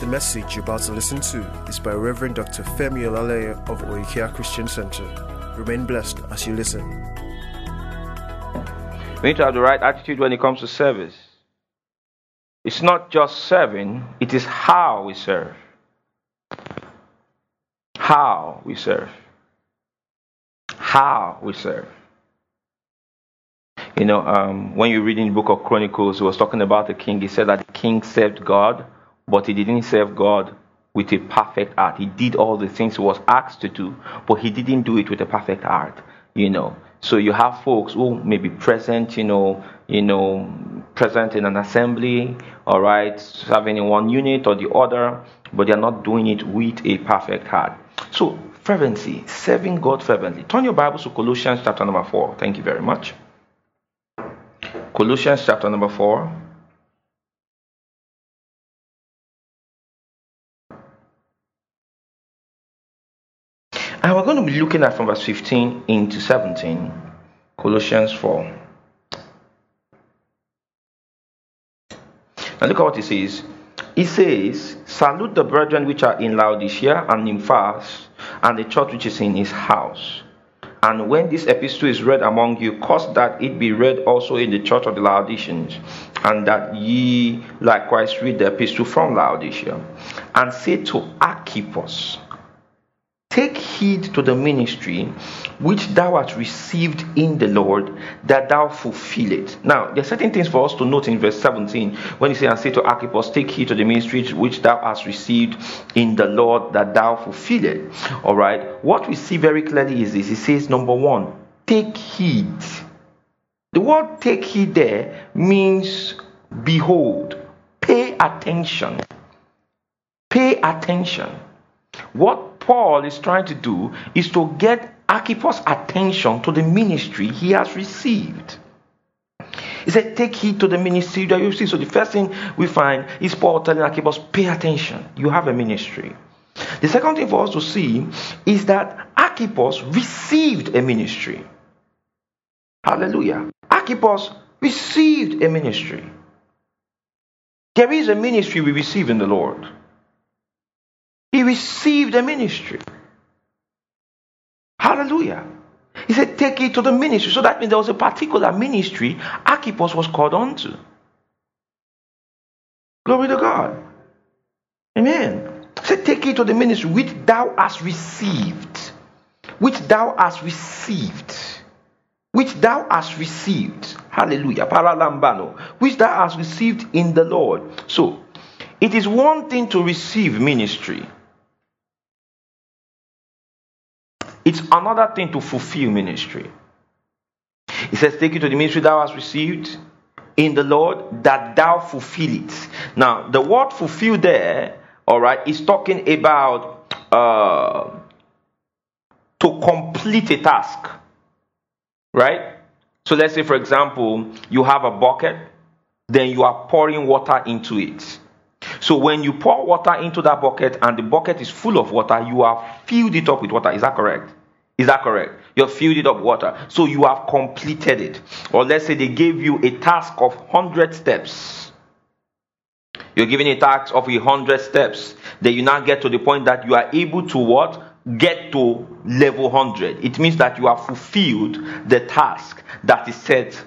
The message you're about to listen to is by Reverend Dr. Femi Olaleye of Oikea Christian Center. Remain blessed as you listen. We need to have the right attitude when it comes to service. It's not just serving, it is how we serve. How we serve. How we serve. You know, um, when you read in the book of Chronicles, he was talking about the king. He said that the king served God, but he didn't serve God with a perfect heart. He did all the things he was asked to do, but he didn't do it with a perfect heart. You know, so you have folks who may be present, you know, you know, present in an assembly, all right, serving in one unit or the other, but they are not doing it with a perfect heart. So fervency, serving God fervently. Turn your Bibles to Colossians chapter number four. Thank you very much. Colossians chapter number 4. We're going to be looking at from verse 15 into 17. Colossians 4. Now look at what he says. He says, Salute the brethren which are in Laodicea and Nymphas, and the church which is in his house. And when this epistle is read among you, cause that it be read also in the church of the Laodiceans, and that ye likewise read the epistle from Laodicea. And say to Archippus, Take heed to the ministry which thou hast received in the Lord, that thou fulfill it. Now, there are certain things for us to note in verse 17 when he says, And say to Archippus, Take heed to the ministry which thou hast received in the Lord, that thou fulfill it. All right. What we see very clearly is this He says, Number one, take heed. The word take heed there means behold, pay attention. Pay attention. What Paul is trying to do is to get Archippus' attention to the ministry he has received. He said, Take heed to the ministry that you see. So the first thing we find is Paul telling Archippus, Pay attention. You have a ministry. The second thing for us to see is that Archippus received a ministry. Hallelujah. Archippus received a ministry. There is a ministry we receive in the Lord. He received a ministry. Hallelujah. He said, Take it to the ministry. So that means there was a particular ministry Archippus was called on to. Glory to God. Amen. He said, Take it to the ministry which thou hast received. Which thou hast received. Which thou hast received. Hallelujah. Paralambano. Which thou hast received in the Lord. So, it is one thing to receive ministry. It's another thing to fulfill ministry. He says, Take you to the ministry thou hast received in the Lord, that thou fulfill it. Now, the word fulfill there, all right, is talking about uh, to complete a task. Right? So let's say, for example, you have a bucket, then you are pouring water into it. So when you pour water into that bucket and the bucket is full of water, you have filled it up with water. Is that correct? Is that correct? You have filled it up with water. So you have completed it. Or let's say they gave you a task of 100 steps. You're given a task of 100 steps. Then you now get to the point that you are able to what? Get to level 100. It means that you have fulfilled the task that is set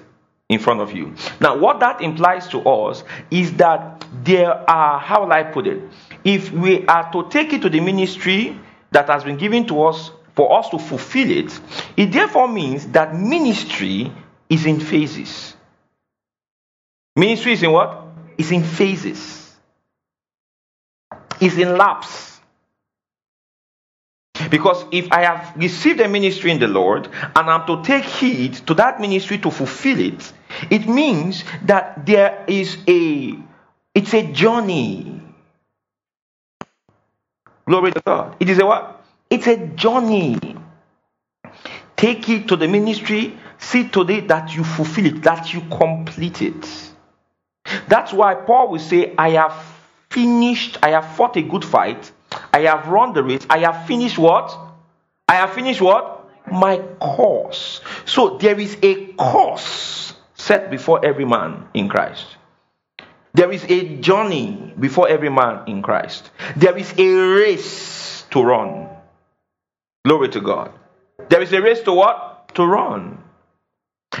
in front of you. Now, what that implies to us is that there are, how will I put it? If we are to take it to the ministry that has been given to us for us to fulfill it, it therefore means that ministry is in phases. Ministry is in what? Is in phases. Is in laps. Because if I have received a ministry in the Lord and I'm to take heed to that ministry to fulfill it, it means that there is a it's a journey. Glory to God. It is a what? It's a journey. Take it to the ministry, see today that you fulfill it, that you complete it. That's why Paul will say, I have finished, I have fought a good fight, I have run the race, I have finished what? I have finished what? My course. So there is a course set before every man in Christ. There is a journey before every man in Christ. There is a race to run. Glory to God. There is a race to what? To run.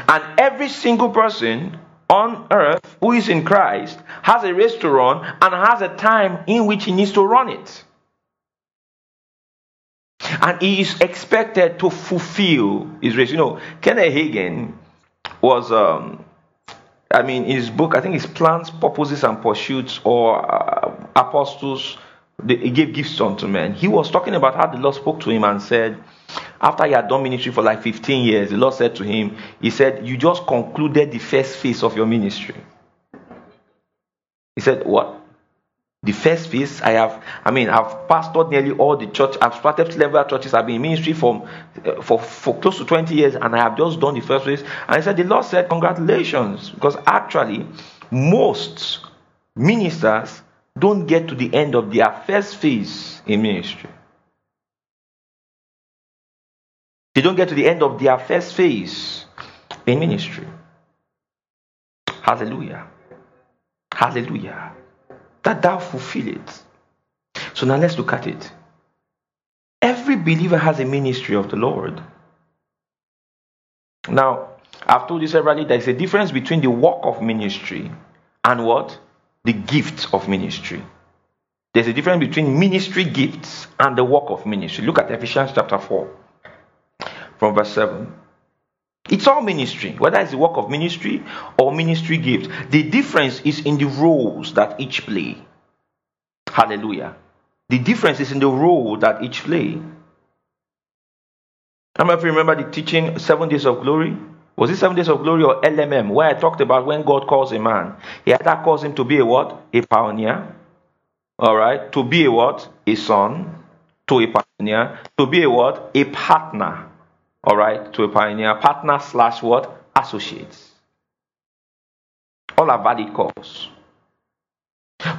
And every single person on earth who is in Christ has a race to run and has a time in which he needs to run it. And he is expected to fulfill his race. You know, Kenneth Hagin was um, I mean, his book, I think his plans, purposes, and pursuits, or uh, apostles, he gave gifts unto men. He was talking about how the Lord spoke to him and said, after he had done ministry for like 15 years, the Lord said to him, He said, You just concluded the first phase of your ministry. He said, What? The first phase i have i mean i've pastored nearly all the church i've started several churches i've been in ministry for, uh, for for close to 20 years and i have just done the first phase. And i said the lord said congratulations because actually most ministers don't get to the end of their first phase in ministry. They don't get to the end of their first phase in ministry. Hallelujah. Hallelujah that thou fulfill it. So now let's look at it. Every believer has a ministry of the Lord. Now, I've told you severally there's a difference between the work of ministry and what? The gift of ministry. There's a difference between ministry gifts and the work of ministry. Look at Ephesians chapter 4, from verse 7. It's all ministry, whether it's the work of ministry or ministry gift. The difference is in the roles that each play. Hallelujah. The difference is in the role that each play. How many of you remember the teaching Seven Days of Glory? Was it Seven Days of Glory or LMM? Where I talked about when God calls a man. He either calls him to be a what? A pioneer. Alright. To be a what? A son. To a pioneer. To be a what? A partner all right, to a pioneer, partner slash what? Associates. All are valid calls.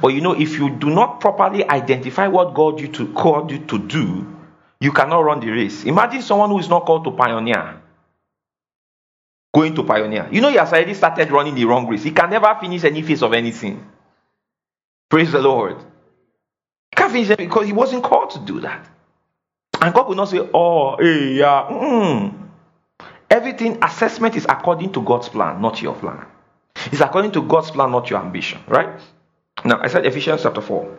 But you know, if you do not properly identify what God you to called you to do, you cannot run the race. Imagine someone who is not called to pioneer going to pioneer. You know, he has already started running the wrong race. He can never finish any phase of anything. Praise the Lord. He can't finish it because he wasn't called to do that. And God will not say, oh, hey, yeah. Mm. Everything assessment is according to God's plan, not your plan. It's according to God's plan, not your ambition, right? Now, I said Ephesians chapter 4.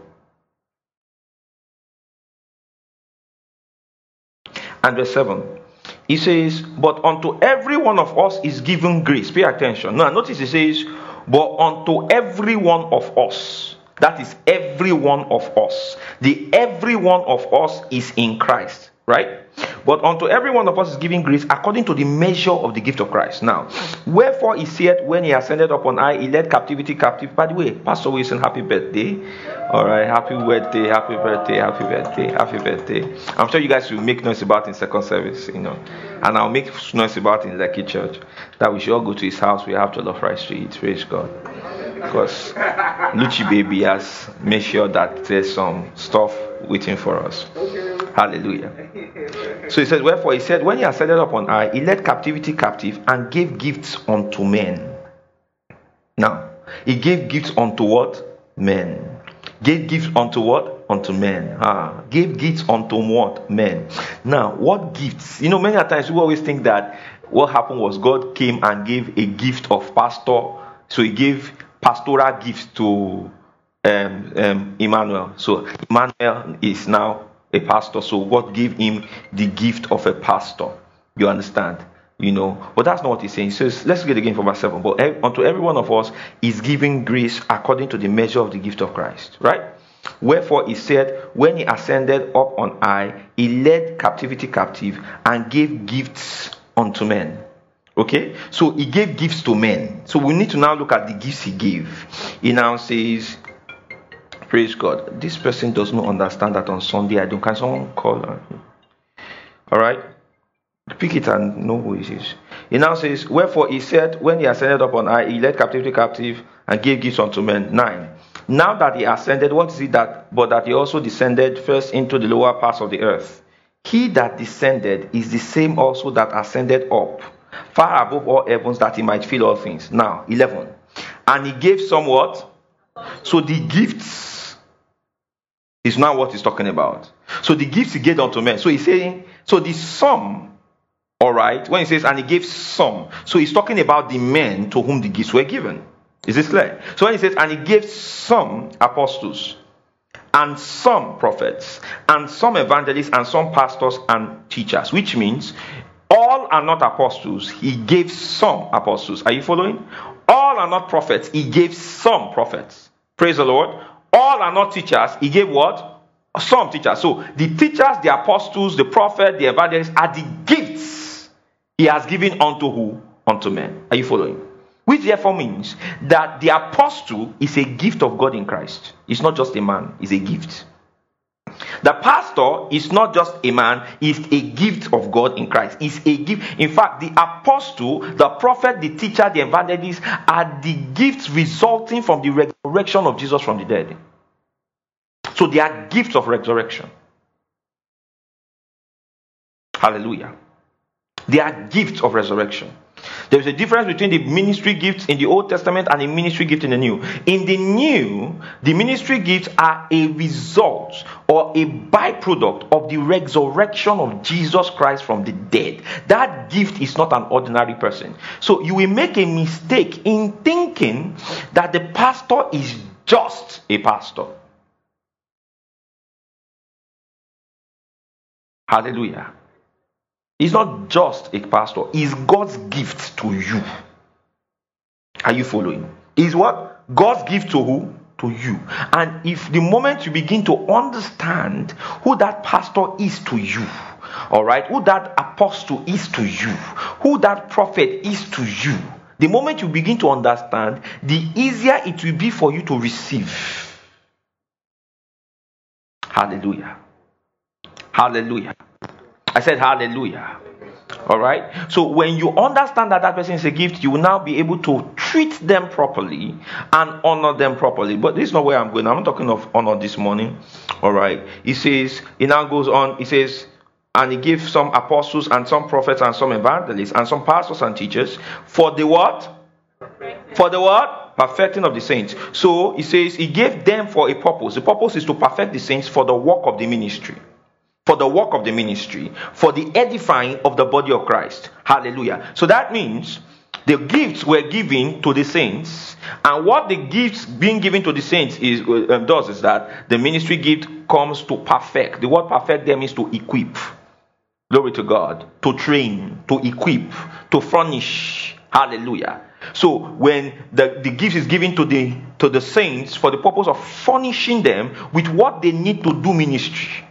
And verse 7. He says, But unto every one of us is given grace. Pay attention. Now, notice he says, But unto every one of us that is every one of us. The every one of us is in Christ, right? But unto every one of us is giving grace according to the measure of the gift of Christ. Now, wherefore he said, when he ascended up on high, he led captivity captive. By the way, Pastor Wilson, happy birthday. All right, happy birthday, happy birthday, happy birthday, happy birthday. I'm sure you guys will make noise about in second service, you know, and I'll make noise about in Lekki Church that we should all go to his house. We have to love rice to eat. Praise God because Lucci Baby has made sure that there's some stuff waiting for us. Hallelujah. So he said, Wherefore he said, When he it up on high, he led captivity captive and gave gifts unto men. Now, he gave gifts unto what? Men. Gave gifts unto what? Unto men. Ah, gave gifts unto what? Men. Now, what gifts? You know, many times we always think that what happened was God came and gave a gift of pastor. So he gave pastoral gift to um, um, Emmanuel. So Emmanuel is now a pastor. So God gave him the gift of a pastor. You understand? You know, but that's not what he's saying. He says, let's get again from verse 7. But unto every one of us is giving grace according to the measure of the gift of Christ. Right? Wherefore he said, when he ascended up on high, he led captivity captive and gave gifts unto men. Okay, so he gave gifts to men. So we need to now look at the gifts he gave. He now says, Praise God. This person does not understand that on Sunday I don't. Can someone call? All right, pick it and know who it is. He now says, Wherefore he said, When he ascended up on high, he led captivity captive and gave gifts unto men. Nine. Now that he ascended, what is it that? But that he also descended first into the lower parts of the earth. He that descended is the same also that ascended up far above all heavens that he might fill all things. Now, 11. And he gave somewhat So the gifts is not what he's talking about. So the gifts he gave unto men. So he's saying, so the sum, all right, when he says, and he gave some, so he's talking about the men to whom the gifts were given. Is this clear? So when he says, and he gave some apostles, and some prophets, and some evangelists, and some pastors and teachers, which means all are not apostles. He gave some apostles. Are you following? All are not prophets. He gave some prophets. Praise the Lord. All are not teachers. He gave what? Some teachers. So the teachers, the apostles, the prophet, the evangelists are the gifts he has given unto who? Unto men. Are you following? Which therefore means that the apostle is a gift of God in Christ. It's not just a man, it's a gift. The pastor is not just a man, he's a gift of God in Christ. He's a gift. In fact, the apostle, the prophet, the teacher, the evangelist are the gifts resulting from the resurrection of Jesus from the dead. So they are gifts of resurrection. Hallelujah. They are gifts of resurrection. There is a difference between the ministry gifts in the Old Testament and the ministry gift in the New. In the New, the ministry gifts are a result or a byproduct of the resurrection of Jesus Christ from the dead. That gift is not an ordinary person. So you will make a mistake in thinking that the pastor is just a pastor. Hallelujah. He's not just a pastor, he's God's gift to you. Are you following? Is what? God's gift to who? To you. And if the moment you begin to understand who that pastor is to you, all right, who that apostle is to you, who that prophet is to you, the moment you begin to understand, the easier it will be for you to receive. Hallelujah. Hallelujah. I said hallelujah. All right. So when you understand that that person is a gift, you will now be able to treat them properly and honor them properly. But this is not where I'm going. I'm not talking of honor this morning. All right. He says, he now goes on, he says, and he gave some apostles and some prophets and some evangelists and some pastors and teachers for the what? For the what? Perfecting of the saints. So he says he gave them for a purpose. The purpose is to perfect the saints for the work of the ministry for the work of the ministry, for the edifying of the body of Christ. Hallelujah. So that means the gifts were given to the saints, and what the gifts being given to the saints is um, does is that the ministry gift comes to perfect. The word perfect there means to equip. Glory to God. To train, to equip, to furnish. Hallelujah. So when the, the gift is given to the to the saints for the purpose of furnishing them with what they need to do ministry.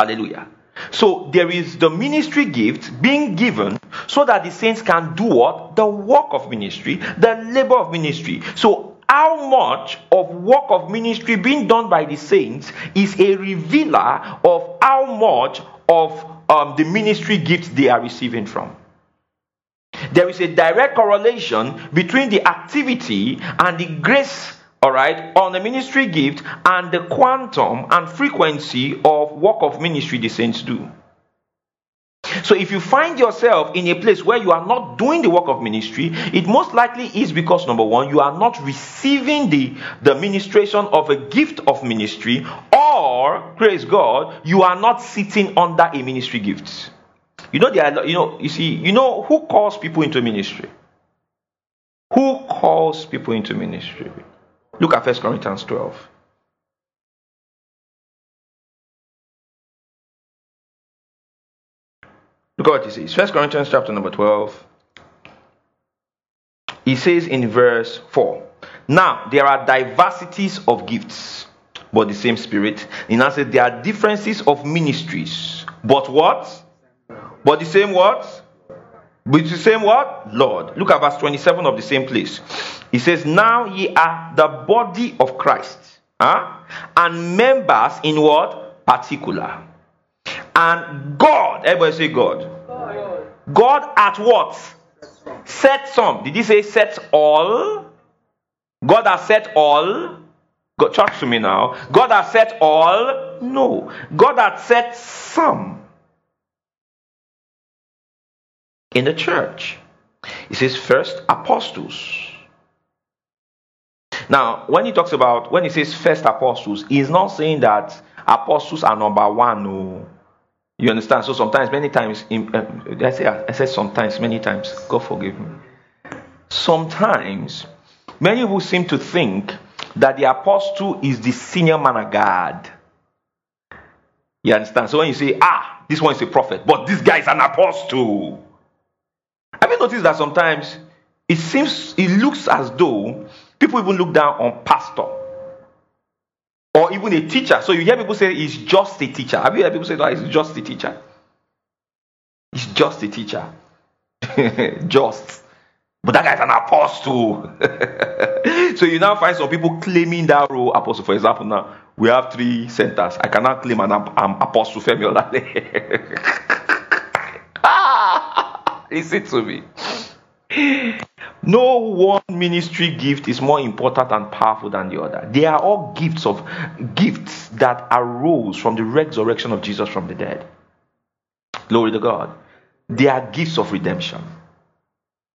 Hallelujah. So there is the ministry gift being given so that the saints can do what? The work of ministry, the labor of ministry. So how much of work of ministry being done by the saints is a revealer of how much of um, the ministry gifts they are receiving from. There is a direct correlation between the activity and the grace all right, on the ministry gift and the quantum and frequency of work of ministry the saints do. So if you find yourself in a place where you are not doing the work of ministry, it most likely is because number one, you are not receiving the, the ministration of a gift of ministry, or praise God, you are not sitting under a ministry gift. You know, there are, you know, you see, you know who calls people into ministry? Who calls people into ministry? Look at 1 Corinthians 12. Look at what he says. 1 Corinthians chapter number 12. He says in verse 4 Now there are diversities of gifts, but the same spirit. In answer, there are differences of ministries, but what? But the same what? But the same what? Lord. Look at verse 27 of the same place. He says, Now ye are the body of Christ, huh? and members in what? Particular. And God, everybody say God. God, God at what? Set some. Did he say set all? God has set all. God, talk to me now. God has set all? No. God has set some in the church. He says, first, apostles Now, when he talks about, when he says first apostles, he's not saying that apostles are number one. No. You understand? So sometimes, many times, in, uh, I, say, I said sometimes, many times, God forgive me. Sometimes, many people seem to think that the apostle is the senior man of God. You understand? So when you say, ah, this one is a prophet, but this guy is an apostle. Have you noticed that sometimes it seems, it looks as though people even look down on pastor or even a teacher. So you hear people say he's just a teacher. Have you heard people say that he's just a teacher? He's just a teacher. just. But that guy's an apostle. so you now find some people claiming that role apostle. For example, now we have three centers. I cannot claim an, an apostle Femi listen to me. No one ministry gift is more important and powerful than the other. They are all gifts of gifts that arose from the resurrection of Jesus from the dead. Glory to God. They are gifts of redemption.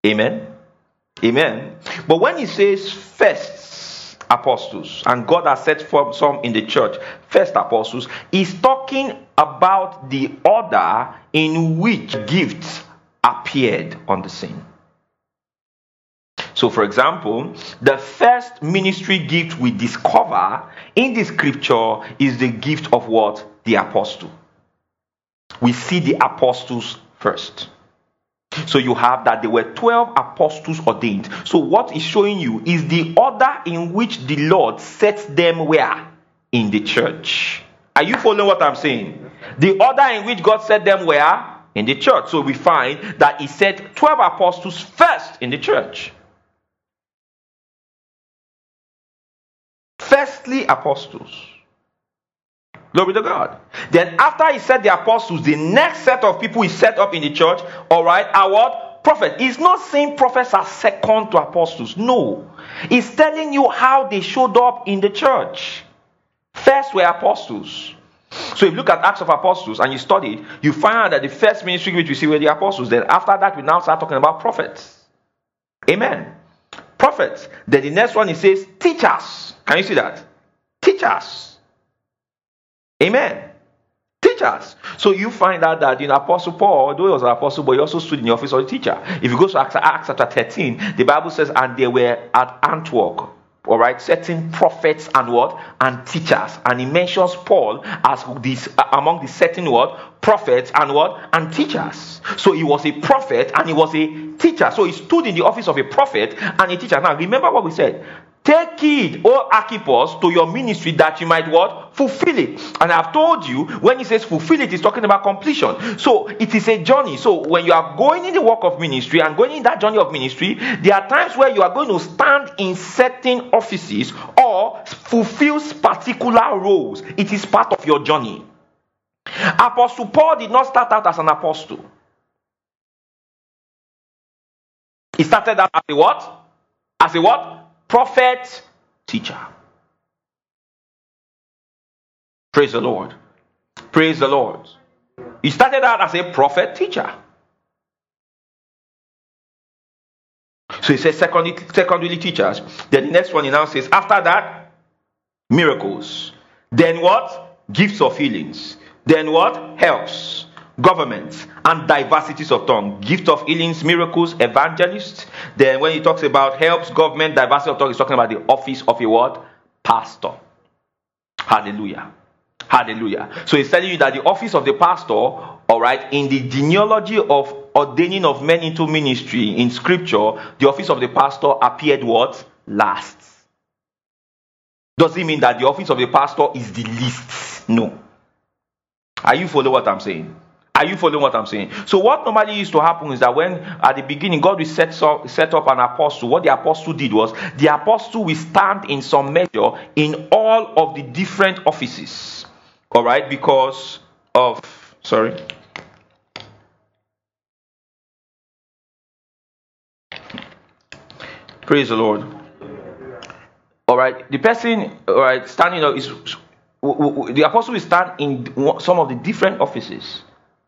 Amen. Amen. But when he says first apostles, and God has set for some in the church, first apostles, he's talking about the order in which gifts appeared on the scene. So, for example, the first ministry gift we discover in the scripture is the gift of what? The apostle. We see the apostles first. So you have that there were 12 apostles ordained. So what is showing you is the order in which the Lord sets them where? In the church. Are you following what I'm saying? The order in which God set them where? In the church. So we find that He set 12 apostles first in the church. Firstly, apostles. Glory to God. Then, after he set the apostles, the next set of people he set up in the church, all right, are what? Prophets. He's not saying prophets are second to apostles. No. He's telling you how they showed up in the church. First were apostles. So if you look at Acts of Apostles and you study it, you find out that the first ministry which we see were the apostles. Then after that, we now start talking about prophets. Amen. Prophets. Then the next one he says teachers. Can you see that? Teachers. Amen. Teachers. So you find out that in Apostle Paul, although he was an apostle, but he also stood in the office of a teacher. If you go to Acts, Acts chapter 13, the Bible says, and they were at Antioch all right, certain prophets and what and teachers, and he mentions Paul as this uh, among the certain what prophets and what and teachers. So he was a prophet and he was a teacher. So he stood in the office of a prophet and a teacher. Now remember what we said. Take heed, O Archippus, to your ministry that you might what? Fulfill it. And I've told you, when he says fulfill it, he's talking about completion. So it is a journey. So when you are going in the work of ministry and going in that journey of ministry, there are times where you are going to stand in certain offices or fulfill particular roles. It is part of your journey. Apostle Paul did not start out as an apostle. He started out as a what? As a what? Prophet, teacher. Praise the Lord. Praise the Lord. He started out as a prophet teacher. So he says secondary, secondary teachers. Then the next one he now says, after that, miracles. Then what? Gifts of healings. Then what? Helps governments and diversities of tongue gift of healings miracles evangelists. Then when he talks about helps government diversity of tongue he's talking about the office of a what? Pastor. Hallelujah. Hallelujah. So he's telling you that the office of the pastor all right in the genealogy of ordaining of men into ministry in scripture the office of the pastor appeared what? Last. Does it mean that the office of the pastor is the least? No. Are you following what i'm saying are you following what I'm saying? So, what normally used to happen is that when at the beginning God will set, up, set up an apostle, what the apostle did was the apostle will stand in some measure in all of the different offices. All right, because of, sorry. Praise the Lord. All right, the person, all right, standing up is the apostle will stand in some of the different offices.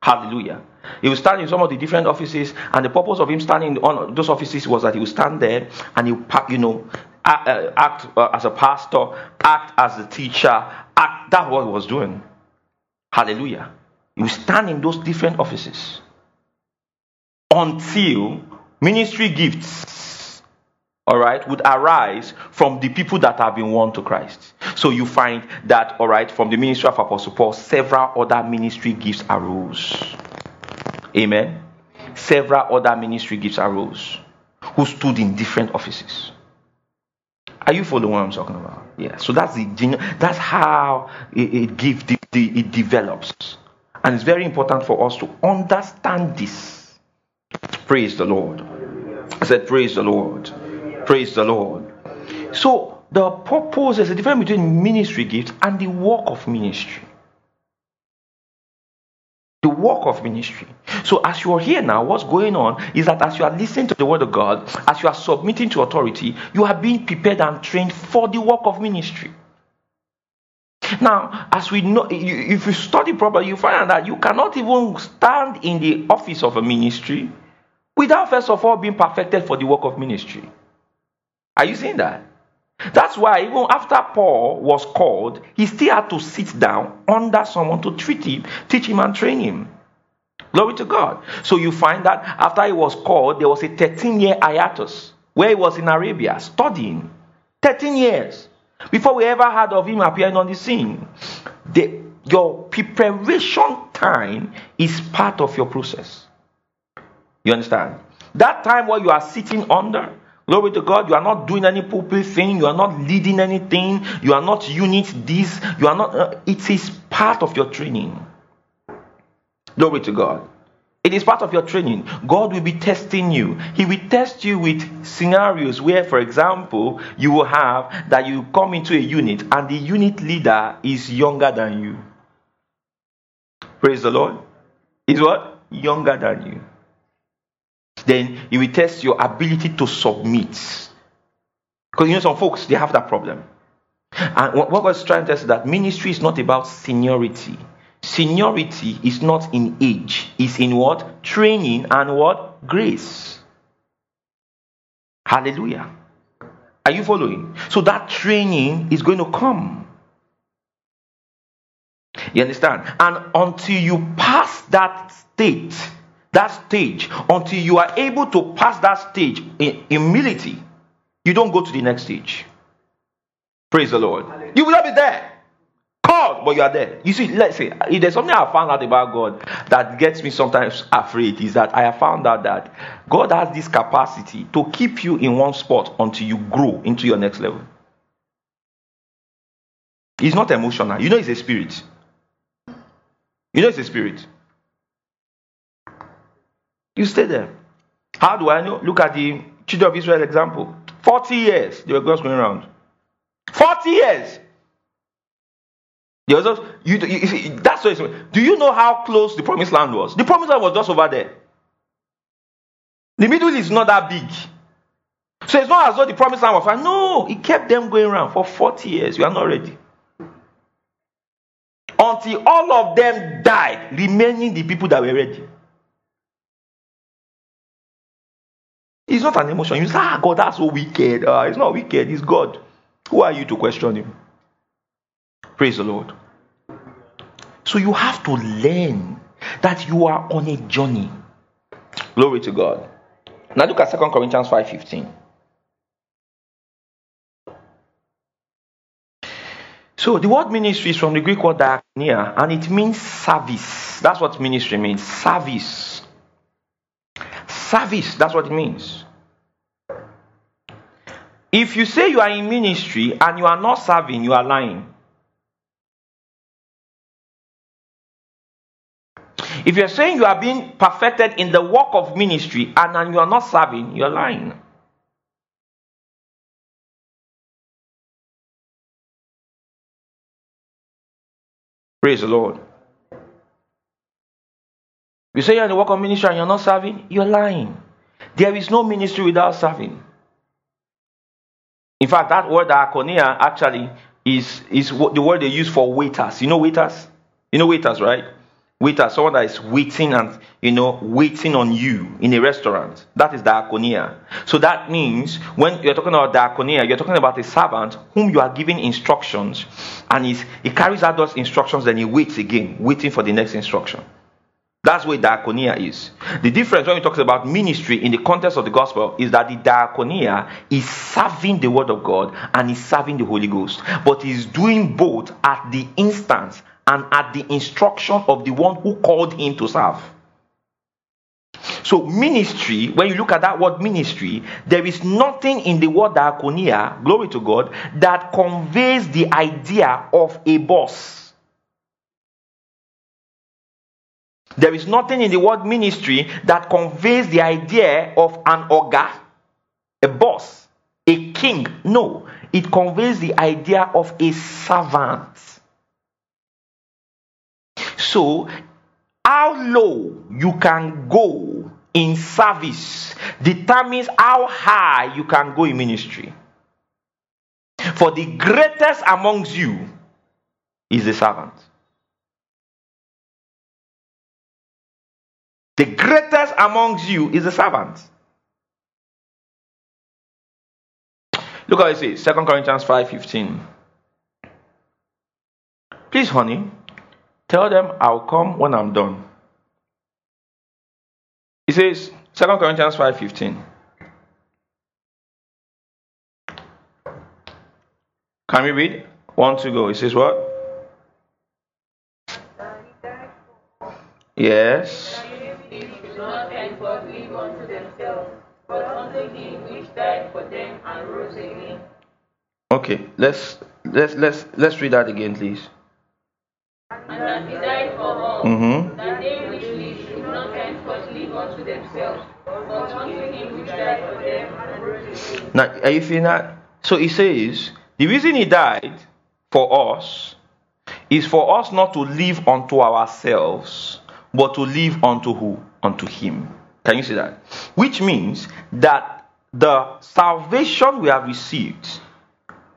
Hallelujah. He will stand in some of the different offices, and the purpose of him standing on those offices was that he would stand there and he, you know, act, uh, as a pastor, act as a teacher. Act, that's what he was doing. Hallelujah. He You stand in those different offices until ministry gifts, all right, would arise from the people that have been won to Christ. So you find that, all right, from the ministry of Apostle Paul, several other ministry gifts arose. Amen. Several other ministry gifts arose who stood in different offices. Are you following what I'm talking about? Yeah. So that's the that's how it, it gives it develops, and it's very important for us to understand this. Praise the Lord. I said, Praise the Lord. Praise the Lord. So the purpose is a difference between ministry gifts and the work of ministry the work of ministry. So, as you are here now, what's going on is that as you are listening to the word of God, as you are submitting to authority, you are being prepared and trained for the work of ministry. Now, as we know, if you study properly, you find out that you cannot even stand in the office of a ministry without first of all being perfected for the work of ministry. Are you seeing that? That's why even after Paul was called, he still had to sit down under someone to treat him, teach him, and train him. Glory to God. So you find that after he was called, there was a 13 year hiatus where he was in Arabia studying. 13 years before we ever heard of him appearing on the scene. The, your preparation time is part of your process. You understand? That time where you are sitting under, Glory to God. You are not doing any pulpit thing. You are not leading anything. You are not unit this. You are not. Uh, it is part of your training. Glory to God. It is part of your training. God will be testing you. He will test you with scenarios where, for example, you will have that you come into a unit and the unit leader is younger than you. Praise the Lord. Is what? Younger than you then he will test your ability to submit. Because you know, some folks, they have that problem. And what God's trying to test is that ministry is not about seniority. Seniority is not in age, it's in what? Training and what? Grace. Hallelujah. Are you following? So that training is going to come. You understand? And until you pass that state, that stage until you are able to pass that stage in humility you don't go to the next stage. Praise the lord. You will not be there. Called but you are there. You see let's say if there's something i found out about god that gets me sometimes afraid is that i have found out that god has this capacity to keep you in one spot until you grow into your next level. He's not emotional. You know he's a spirit. You know it's a spirit you stay there. How do I know? Look at the children of Israel example. 40 years they were just going around. 40 years. Was you, you, see, that's what it's, Do you know how close the promised land was? The promised land was just over there. The middle East is not that big. So it's not as though the promised land was fine. No, he kept them going around for 40 years. You are not ready. Until all of them died, remaining the people that were ready. It's not an emotion. You say, ah, God, that's so wicked. Uh, it's not wicked, it's God. Who are you to question him? Praise the Lord. So you have to learn that you are on a journey. Glory to God. Now look at 2 Corinthians 5:15. So the word ministry is from the Greek word diakonia, and it means service. That's what ministry means. Service. Service, that's what it means. If you say you are in ministry and you are not serving, you are lying. If you're saying you are being perfected in the work of ministry and, and you are not serving, you're lying. Praise the Lord. You say you're in the work of ministry and you're not serving, you're lying. There is no ministry without serving. In fact, that word diakonia actually is, is the word they use for waiters. You know waiters? You know waiters, right? waiter, someone that is waiting and you know waiting on you in a restaurant. That is diaconia. So that means when you're talking about diaconia, you're talking about a servant whom you are giving instructions, and he carries out those instructions, then he waits again, waiting for the next instruction. That's what diaconia is. The difference when we talk about ministry in the context of the gospel is that the diaconia is serving the word of God and is serving the Holy Ghost, but is doing both at the instance and at the instruction of the one who called him to serve. So, ministry, when you look at that word ministry, there is nothing in the word diaconia, glory to God, that conveys the idea of a boss. There is nothing in the word ministry that conveys the idea of an ogre, a boss, a king. No, it conveys the idea of a servant. So, how low you can go in service determines how high you can go in ministry. For the greatest amongst you is the servant. The greatest amongst you is a servant. Look how it says, 2 Corinthians 5:15. Please, honey, tell them I'll come when I'm done. It says, 2 Corinthians 5:15. Can we read? One to go. It says what? Yes. Okay, let's let's let's let's read that again, please. And he died for all, Mm-hmm. that they which live should not henceforth live unto themselves, but unto him which died for them and rose again. Now, are you feeling that? So he says the reason he died for us is for us not to live unto ourselves, but to live unto who? Unto him. Can you see that? Which means that the salvation we have received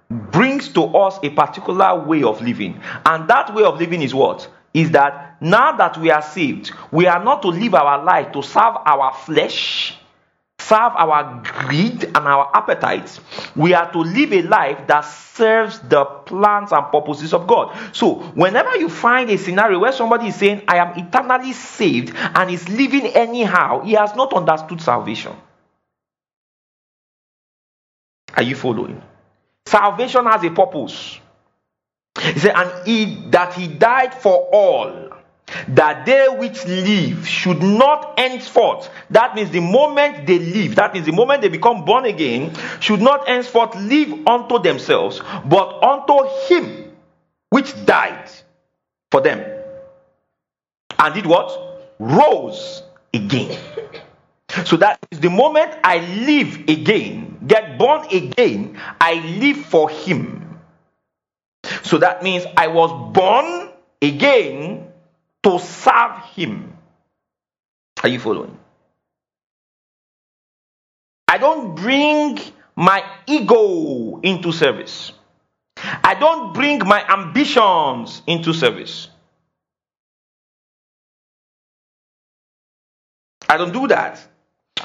brings to us a particular way of living. And that way of living is what? Is that now that we are saved, we are not to live our life to serve our flesh, serve our greed and our appetites. We are to live a life that serves the plans and purposes of God. So, whenever you find a scenario where somebody is saying, I am eternally saved and is living anyhow, he has not understood salvation. Are you following? Salvation has a purpose. He said, and he that he died for all, that they which live should not henceforth. That means the moment they live, that means the moment they become born again, should not henceforth live unto themselves, but unto him which died for them. And did what? Rose again. So that is the moment I live again, get born again, I live for Him. So that means I was born again to serve Him. Are you following? I don't bring my ego into service. I don't bring my ambitions into service. I don't do that.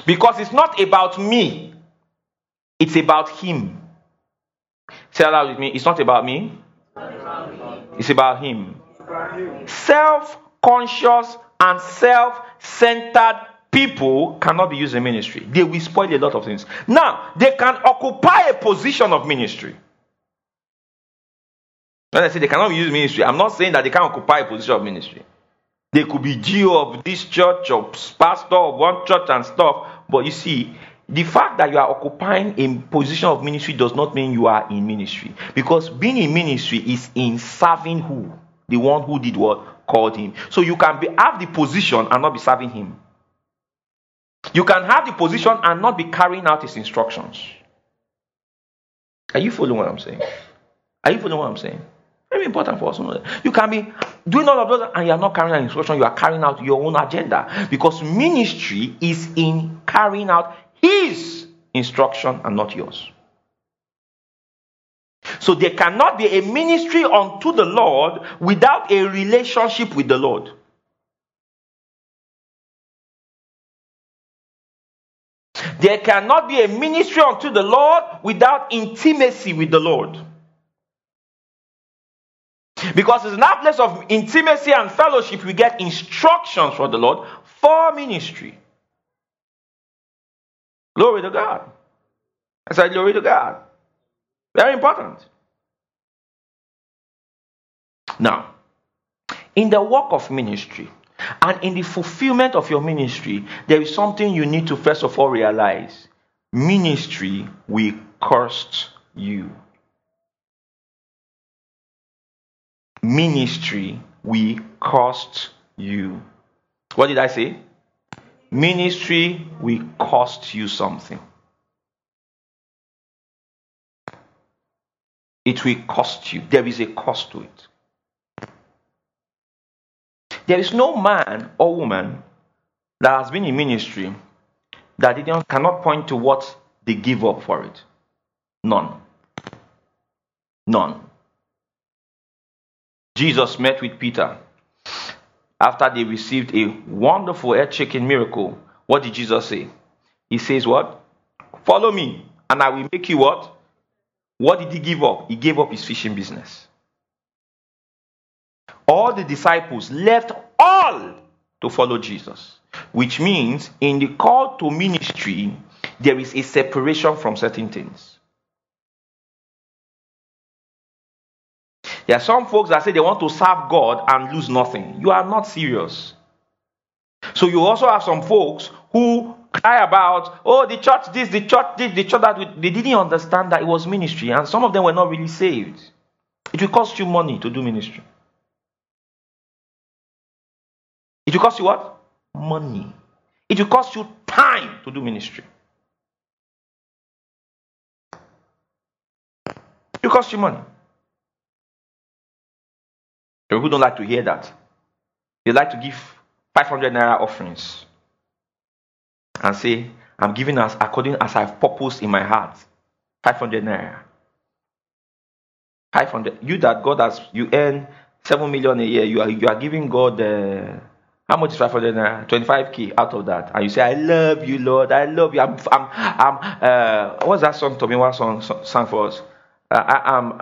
Because it's not about me, it's about Him. Say that with me. It's not about me, it's about Him. Self conscious and self centered people cannot be used in ministry. They will spoil a lot of things. Now, they can occupy a position of ministry. When I say they cannot use ministry, I'm not saying that they can't occupy a position of ministry. They could be CEO of this church or pastor of one church and stuff. But you see, the fact that you are occupying a position of ministry does not mean you are in ministry. Because being in ministry is in serving who? The one who did what? Called him. So you can be, have the position and not be serving him. You can have the position and not be carrying out his instructions. Are you following what I'm saying? Are you following what I'm saying? Very important for us. You can be doing all of those and you are not carrying out instruction, you are carrying out your own agenda. Because ministry is in carrying out his instruction and not yours. So there cannot be a ministry unto the Lord without a relationship with the Lord. There cannot be a ministry unto the Lord without intimacy with the Lord. Because it's in that place of intimacy and fellowship we get instructions from the Lord for ministry. Glory to God. I said, Glory to God. Very important. Now, in the work of ministry and in the fulfillment of your ministry, there is something you need to first of all realize ministry will cost you. Ministry will cost you. What did I say? Ministry will cost you something. It will cost you. There is a cost to it. There is no man or woman that has been in ministry that didn't, cannot point to what they give up for it. None. None. Jesus met with Peter after they received a wonderful earth shaking miracle. What did Jesus say? He says, What? Follow me, and I will make you what? What did he give up? He gave up his fishing business. All the disciples left all to follow Jesus, which means in the call to ministry, there is a separation from certain things. There are some folks that say they want to serve God and lose nothing. You are not serious. So you also have some folks who cry about, oh, the church this, the church this, the church that. They didn't understand that it was ministry, and some of them were not really saved. It will cost you money to do ministry. It will cost you what? Money. It will cost you time to do ministry. It will cost you money. People who don't like to hear that, they like to give 500 naira offerings and say, I'm giving as according as I've purposed in my heart. 500 naira. 500. You that God has, you earn 7 million a year, you are, you are giving God, uh, how much is 500 naira? 25k out of that. And you say, I love you, Lord. I love you. I'm, I'm, I'm uh, what's that song, Tommy? What song, song for us? Uh, I, am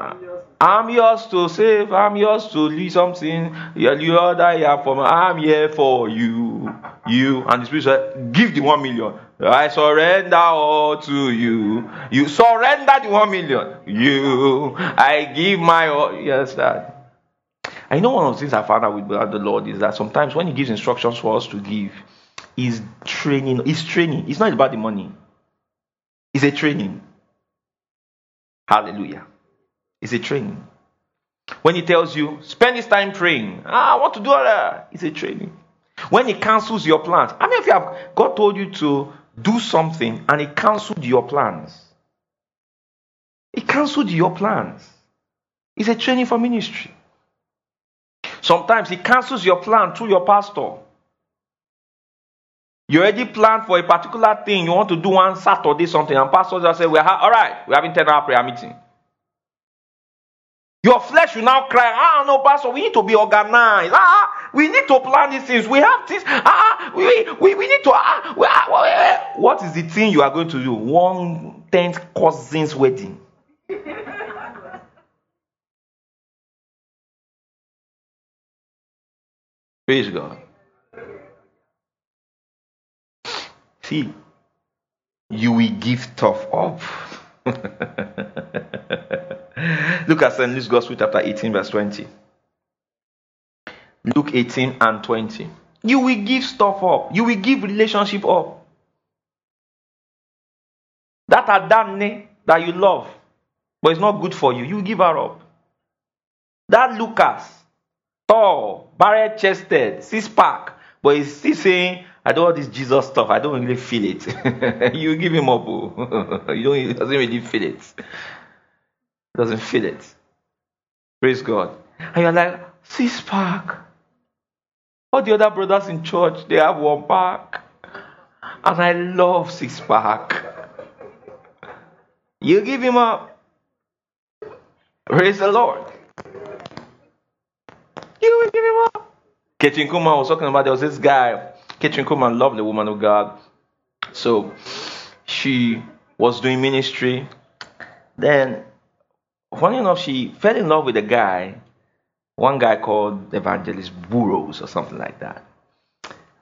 I'm yours to save, I'm yours to lead something. You're the I am for I'm here for you. You and the spirit said, Give the one million. I surrender all to you. You surrender the one million. You I give my all. Yes, that. I know one of the things I found out with the Lord is that sometimes when He gives instructions for us to give, He's training, He's training. It's not about the money. It's a training. Hallelujah. It's a training. When he tells you, spend this time praying, ah, I want to do that, it's a training. When he cancels your plans, I mean, if you have God told you to do something and he cancelled your plans, he cancelled your plans. It's a training for ministry. Sometimes he cancels your plan through your pastor. You already planned for a particular thing you want to do on Saturday something, and pastor just say, "We're ha- all right. We're having ten hour prayer meeting." Your flesh will now cry, ah, no, Pastor, we need to be organized. Ah, we need to plan these things. We have this. Ah, we, we, we need to. Ah, we, ah, what is the thing you are going to do? One tenth cousin's wedding. Praise God. See, you will give tough up. Look at St. Luke's Gospel, chapter 18, verse 20. Luke 18 and 20. You will give stuff up. You will give relationship up. That Adane that you love, but it's not good for you, you give her up. That Lucas, tall, barrel chested, six pack, but he's still saying, I don't want this Jesus stuff. I don't really feel it. you give him up. Oh. you don't, he doesn't really feel it doesn't feel it. Praise God. And you're like, six pack. All the other brothers in church, they have one pack. And I love six pack. You give him up. Praise the Lord. You will give him up. Kathryn Kuhlman was talking about there was this guy. Kathryn Kuhlman, lovely woman of God. So she was doing ministry. Then, funny enough, she fell in love with a guy, one guy called Evangelist Burroughs or something like that.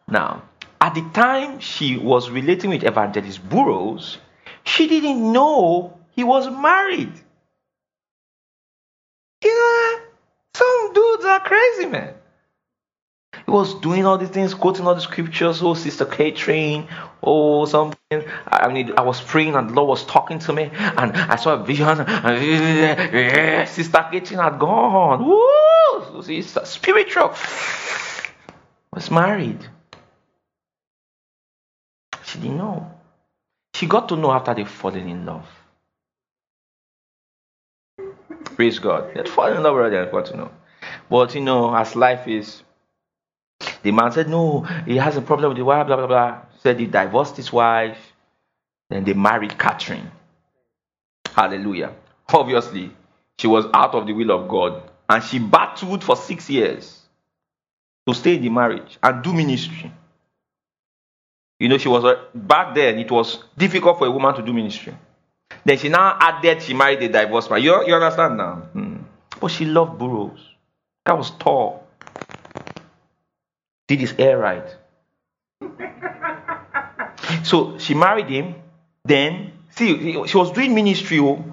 Now, at the time she was relating with Evangelist Burroughs, she didn't know he was married. You know, some dudes are crazy, man. He was doing all these things, quoting all the scriptures. Oh, Sister Kathryn, oh, something. I mean, I was praying and the Lord was talking to me, and I saw a vision. And, Sister Kathryn had gone. Woo! She's spiritual. Was married. She didn't know. She got to know after they fallen in love. Praise God. They'd fallen in love already and got to know. But you know, as life is, the man said, No, he has a problem with the wife, blah, blah, blah. Said he divorced his wife. Then they married Kathryn. Hallelujah. Obviously, she was out of the will of God. And she battled for six years to stay in the marriage and do ministry. You know, she was uh, back then, it was difficult for a woman to do ministry. Then she now added she married a divorced man. You, you understand now? Hmm. But she loved Burroughs. That was tall. Did his hair right. so she married him. Then, see, she was doing ministry. Oh.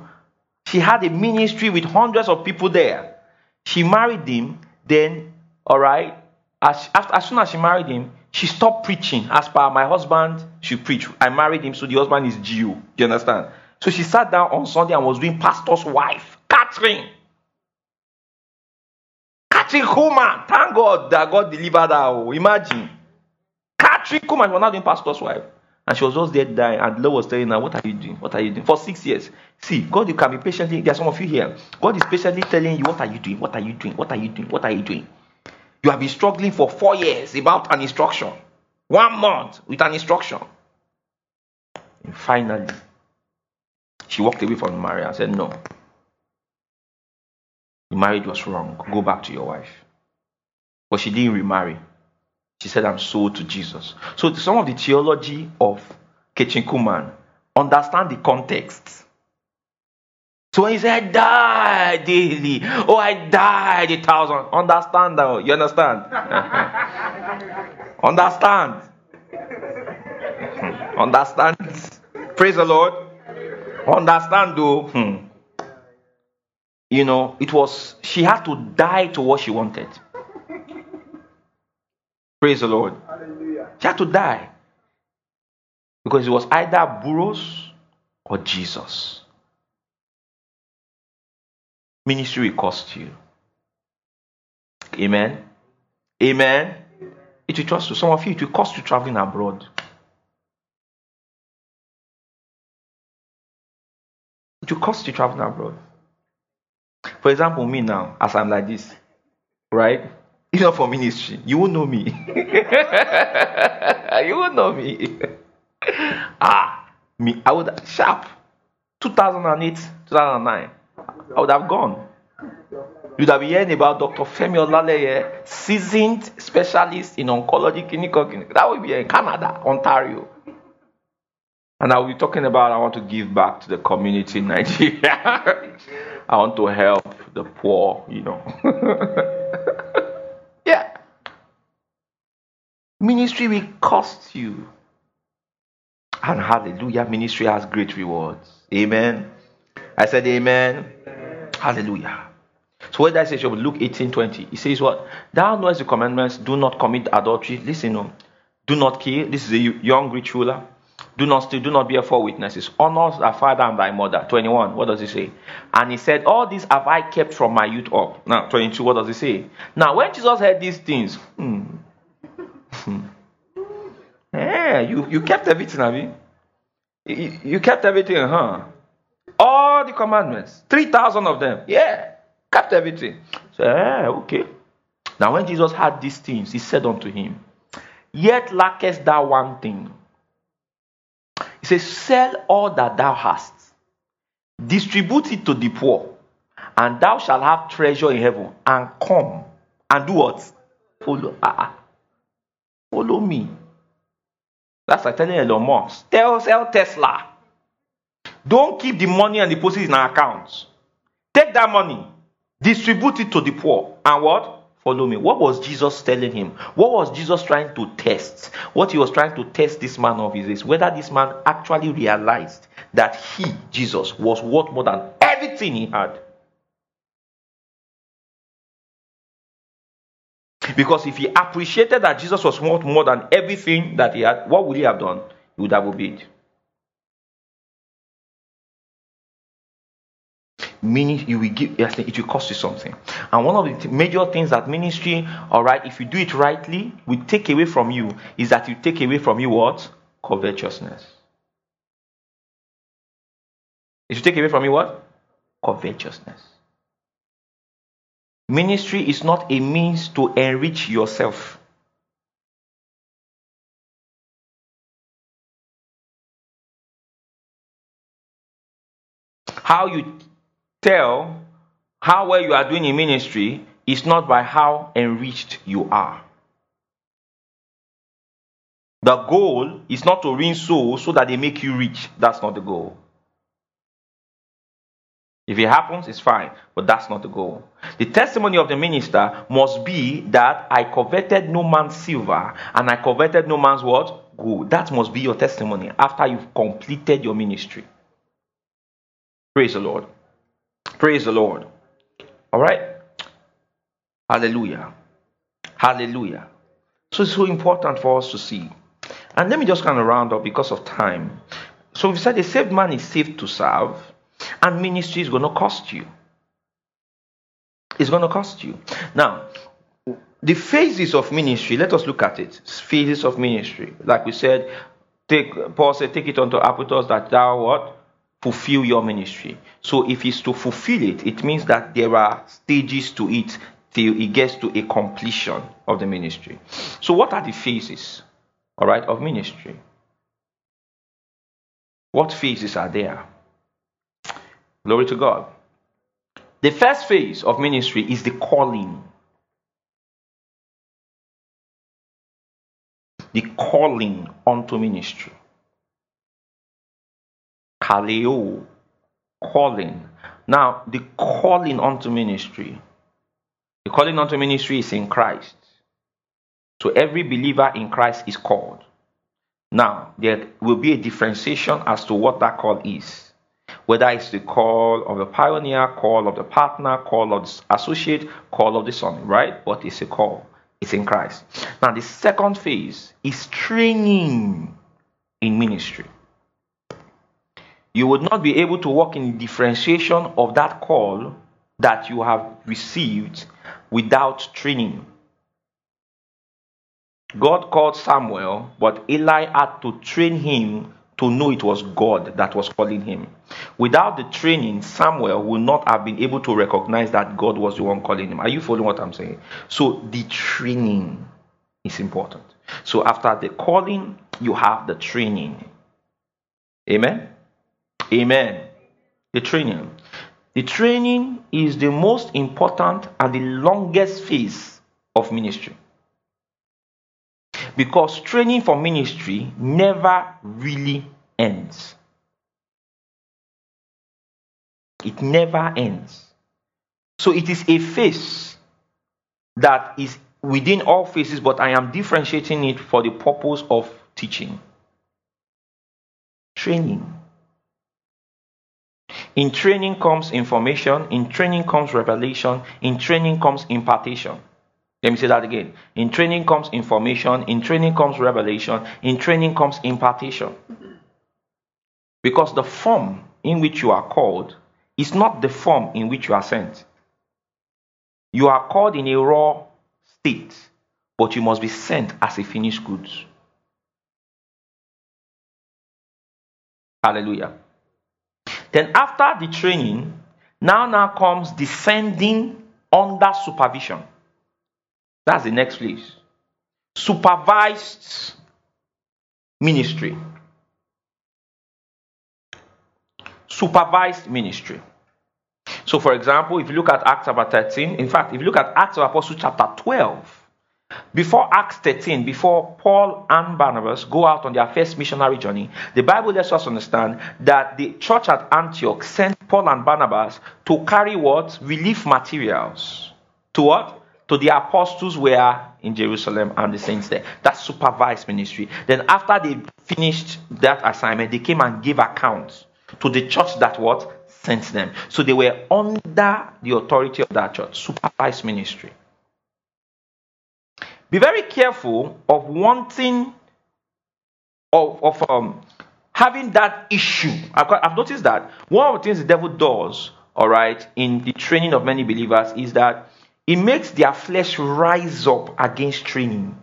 She had a ministry with hundreds of people there. She married him. Then, all right, as, after, as soon as she married him, she stopped preaching. As per my husband, she preached. I married him, so the husband is Jew. Do you understand? So she sat down on Sunday and was doing pastor's wife, Kathryn. Kuhlman. Thank God that God delivered her. Oh, imagine. Kathryn Kuhlman was not doing pastor's wife. And she was just there dying. And the Lord was telling her, What are you doing? What are you doing? For six years. See, God you can be patiently. There are some of you here. God is patiently telling you, What are you doing? What are you doing? What are you doing? What are you doing? You have been struggling for four years about an instruction. One month with an instruction. And finally, she walked away from Maria and said, No. The marriage was wrong. Go back to your wife. But she didn't remarry. She said, I'm sold to Jesus. So some of the theology of Kathryn Kuhlman understand the context. So when he said, die daily, oh, I died a thousand, understand that. You understand? understand. understand. Praise the Lord. Understand though. Hmm. You know, it was, she had to die to what she wanted. Praise the Lord. She had to die. Because it was either Burroughs or Jesus. Ministry will cost you. Amen. Amen. It will cost you. Some of you, it will cost you traveling abroad. It will cost you traveling abroad. For example, me now, as I'm like this, right? You know, for ministry, you won't know me. you won't know me. ah, me, I would sharp. 2008, 2009, I would have gone. You'd have been hearing about Dr. Femi Olaleye, seasoned specialist in oncology clinical clinic. That would be in Canada, Ontario. And I will be talking about I want to give back to the community in Nigeria. I want to help the poor, you know. yeah. Ministry will cost you. And hallelujah, ministry has great rewards. Amen. I said amen. amen. Hallelujah. So what that says, Luke 18 20. It says what? Thou knowest the commandments, do not commit adultery. Listen, no. do not kill. This is a young rich ruler. Do not steal, do not bear false witnesses. Honor thy father and thy mother. 21. What does he say? And he said, All these have I kept from my youth up. Now, 22. What does he say? Now, when Jesus heard these things, hmm, yeah, you, you kept everything, have you? you? You kept everything, huh? All the commandments. 3,000 of them. Yeah, kept everything. So, yeah, okay. Now, when Jesus had these things, he said unto him, Yet lackest thou one thing. Says, Sell all that thou hast, distribute it to the poor, and thou shalt have treasure in heaven. And come and do what? Follow. Uh, follow me. That's like telling Elon Musk. Tell, sell Tesla. Don't keep the money and deposit in our accounts. Take that money, distribute it to the poor, and what? Follow me. What was Jesus telling him? What was Jesus trying to test? What he was trying to test this man of his is whether this man actually realized that he, Jesus, was worth more than everything he had. Because if he appreciated that Jesus was worth more than everything that he had, what would he have done? He would have obeyed. Meaning you will give yes, it will cost you something. And one of the major things that ministry all right if you do it rightly will take away from you is that you take away from you what? Covetousness. It will take away from you what? Covetousness. Ministry is not a means to enrich yourself. How you tell how well you are doing in ministry is not by how enriched you are. The goal is not to win souls so that they make you rich. That's not the goal. If it happens, it's fine, but that's not the goal. The testimony of the minister must be that I coveted no man's silver and I coveted no man's what? Gold. That must be your testimony after you've completed your ministry. Praise the Lord. Praise the Lord. All right? Hallelujah. Hallelujah. So it's so important for us to see. And let me just kind of round up because of time. So we said a saved man is saved to serve, and ministry is going to cost you. It's going to cost you. Now, the phases of ministry, let us look at it. Phases of ministry. Like we said, take Paul said, take it unto Apolos that thou what? Fulfill your ministry. So if it's to fulfill it, it means that there are stages to it till it gets to a completion of the ministry. So what are the phases, all right, of ministry? What phases are there? Glory to God. The first phase of ministry is the calling. The calling unto ministry kaleo, calling. Now, the calling unto ministry, the calling unto ministry is in Christ. So every believer in Christ is called. Now, there will be a differentiation as to what that call is. Whether it's the call of the pioneer, call of the partner, call of the associate, call of the son, right? But it's a call. It's in Christ. Now, the second phase is training in ministry you would not be able to walk in differentiation of that call that you have received without training. God called Samuel, but Eli had to train him to know it was God that was calling him. Without the training, Samuel would not have been able to recognize that God was the one calling him. Are you following what I'm saying? So the training is important. So after the calling, you have the training. Amen. Amen. The training. The training is the most important and the longest phase of ministry. Because training for ministry never really ends. It never ends. So it is a phase that is within all phases, but I am differentiating it for the purpose of teaching. Training. In training comes information, in training comes revelation, in training comes impartation. Let me say that again. In training comes information, in training comes revelation, in training comes impartation. Because the form in which you are called is not the form in which you are sent. You are called in a raw state, but you must be sent as a finished goods. Hallelujah. Then after the training, now now comes descending under supervision. That's the next place. Supervised ministry. Supervised ministry. So, for example, if you look at Acts chapter 13, in fact, if you look at Acts of Apostles chapter 12, Before Acts 13, before Paul and Barnabas go out on their first missionary journey, the Bible lets us understand that the church at Antioch sent Paul and Barnabas to carry what? Relief materials. To what? To the apostles were in Jerusalem and the saints there. That supervised ministry. Then after they finished that assignment, they came and gave accounts to the church that what? Sent them. So they were under the authority of that church. Supervised ministry. Be very careful of wanting, of, of um, having that issue. I've, I've noticed that one of the things the devil does, all right, in the training of many believers is that it makes their flesh rise up against training.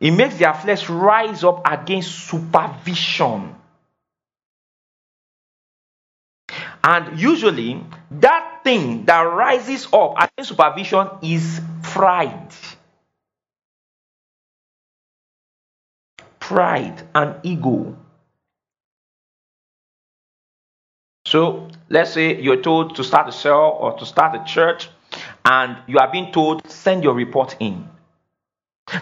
It makes their flesh rise up against supervision. And usually, that thing that rises up against supervision is pride. Pride and ego. So, let's say you're told to start a cell or to start a church, and you are being told, send your report in.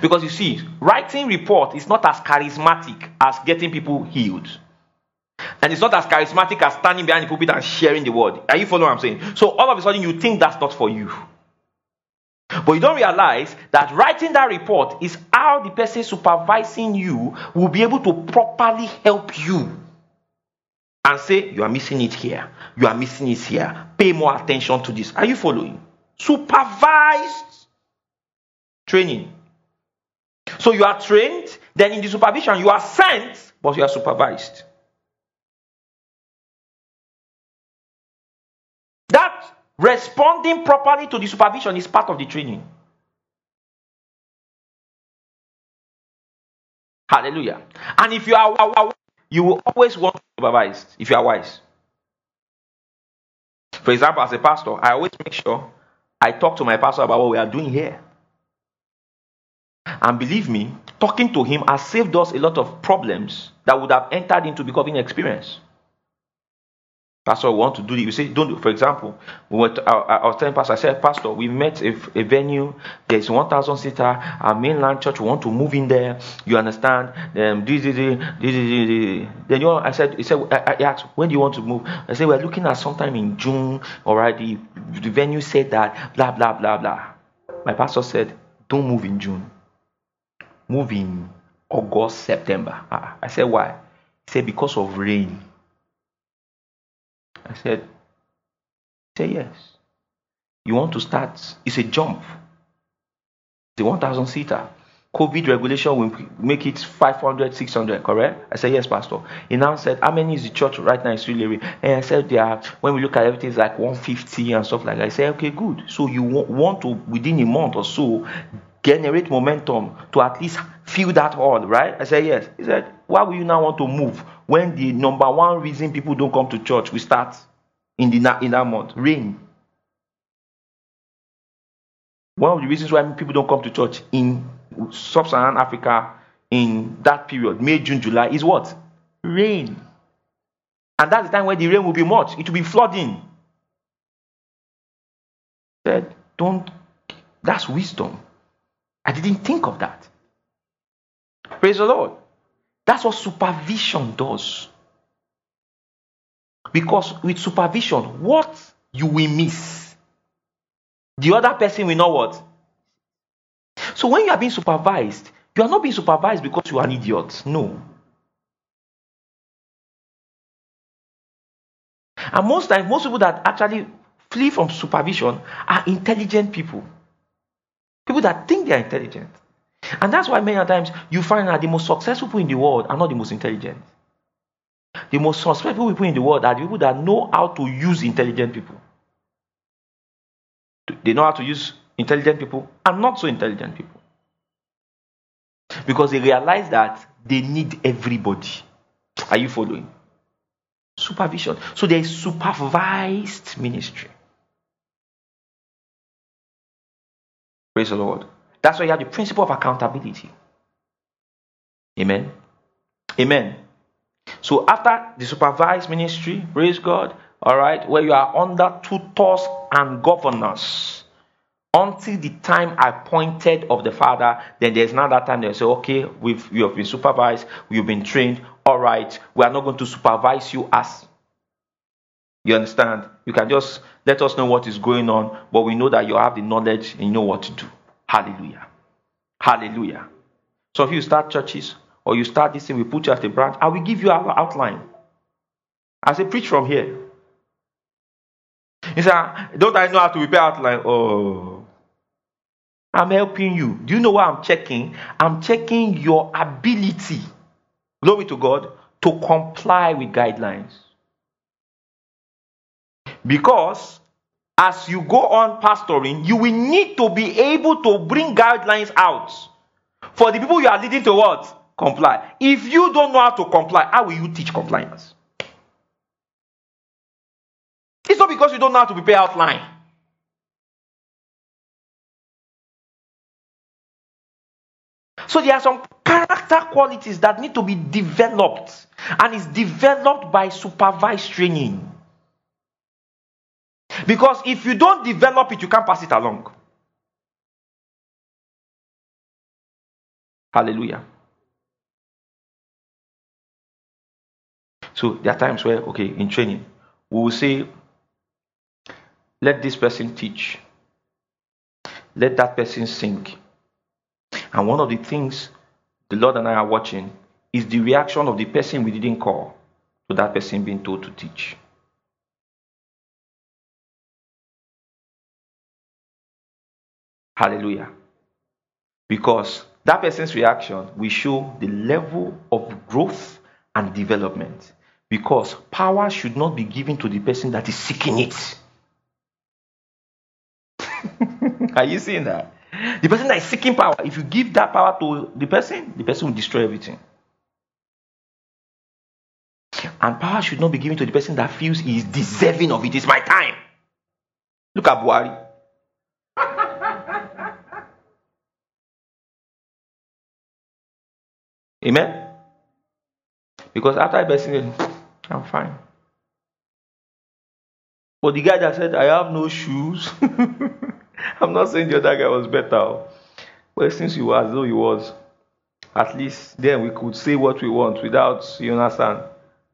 Because you see, writing report is not as charismatic as getting people healed. And it's not as charismatic as standing behind the pulpit and sharing the word. Are you following what I'm saying? So all of a sudden you think that's not for you. But you don't realize that writing that report is how the person supervising you will be able to properly help you and say, You are missing it here, you are missing it here. Pay more attention to this. Are you following? Supervised training. So you are trained, then in the supervision, you are sent, but you are supervised. Responding properly to the supervision is part of the training. Hallelujah. And if you are you will always want to be supervised if you are wise. For example, as a pastor, I always make sure I talk to my pastor about what we are doing here. And believe me, talking to him has saved us a lot of problems that would have entered into becoming experience. Pastor, we want to do. You say, don't do For example, we went, I, I, was telling Pastor, I said, Pastor, we met a, a venue. There's 1,000 seater. Our mainland church, we want to move in there. You understand? Um, this, this, this, this, this, Then you know, I said, he said, I, I asked, when do you want to move? I said, we're looking at sometime in June. Already, the venue said that, blah, blah, blah, blah. My pastor said, don't move in June. Move in August, September. Ah, I said, why? He said, because of rain. I said, say yes. You want to start? It's a jump. The 1,000 seater. COVID regulation will make it 500, 600, correct? I said, yes, Pastor. He now said, how many is the church right now in Surulere? And I said, there when we look at everything, it's like 150 and stuff like that. I said, okay, good. So you want to, within a month or so, generate momentum to at least fill that hall, right? I said, yes. He said, why will you now want to move when the number one reason people don't come to church we start in the in that month rain. One of the reasons why people don't come to church in sub-saharan africa in that period may june july is what? Rain. And that's the time when the rain will be much. It will be flooding. Said don't that's wisdom. I didn't think of that. Praise the lord that's what supervision does. Because with supervision, what you will miss, the other person will know what. So when you are being supervised, you are not being supervised because you are an idiot. No. And most times, most people that actually flee from supervision are intelligent people. People that think they are intelligent. And that's why many times you find that the most successful people in the world are not the most intelligent. The most successful people in the world are the people that know how to use intelligent people. They know how to use intelligent people and not so intelligent people. Because they realize that they need everybody. Are you following? Supervision. So there is supervised ministry. Praise the Lord. That's why you have the principle of accountability. Amen. Amen. So after the supervised ministry, praise God, all right, where you are under tutors and governors, until the time appointed of the father, then there's now that time they say, okay, we've you have been supervised, you've been trained, all right, we are not going to supervise you as you understand? You can just let us know what is going on, but we know that you have the knowledge and you know what to do. Hallelujah. Hallelujah. So if you start churches or you start this thing, we put you as a branch, I will give you our outline. I say, preach from here. He said, Don't I know how to prepare outline? Oh, I'm helping you. Do you know what I'm checking? I'm checking your ability, glory to God, to comply with guidelines. Because as you go on pastoring, you will need to be able to bring guidelines out for the people you are leading to what? Comply. If you don't know how to comply, how will you teach compliance? It's not because you don't know how to prepare outline. So there are some character qualities that need to be developed, and it's developed by supervised training. Because if you don't develop it, you can't pass it along. Hallelujah. So there are times where, okay, in training, we will say, let this person teach, let that person sing. And one of the things the Lord and I are watching is the reaction of the person we didn't call to that person being told to teach. Hallelujah. Because that person's reaction will show the level of growth and development. Because power should not be given to the person that is seeking it. Are you seeing that? The person that is seeking power, if you give that power to the person, the person will destroy everything. And power should not be given to the person that feels he is deserving of it. It's my time. Look at Buhari. Amen? Because after I person, I'm fine. But the guy that said, I have no shoes, I'm not saying the other guy was better. Oh. But since he was, though he was, at least then we could say what we want without, you understand.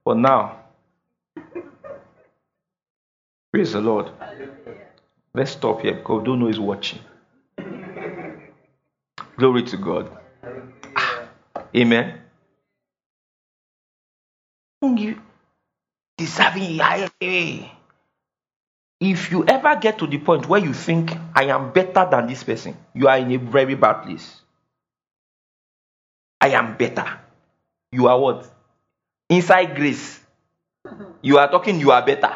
But now, praise the Lord. Let's stop here because we don't know he's watching. Glory to God. Amen. You deserving if you ever get to the point where you think I am better than this person, you are in a very bad place. I am better. You are what? Inside grace. You are talking you are better.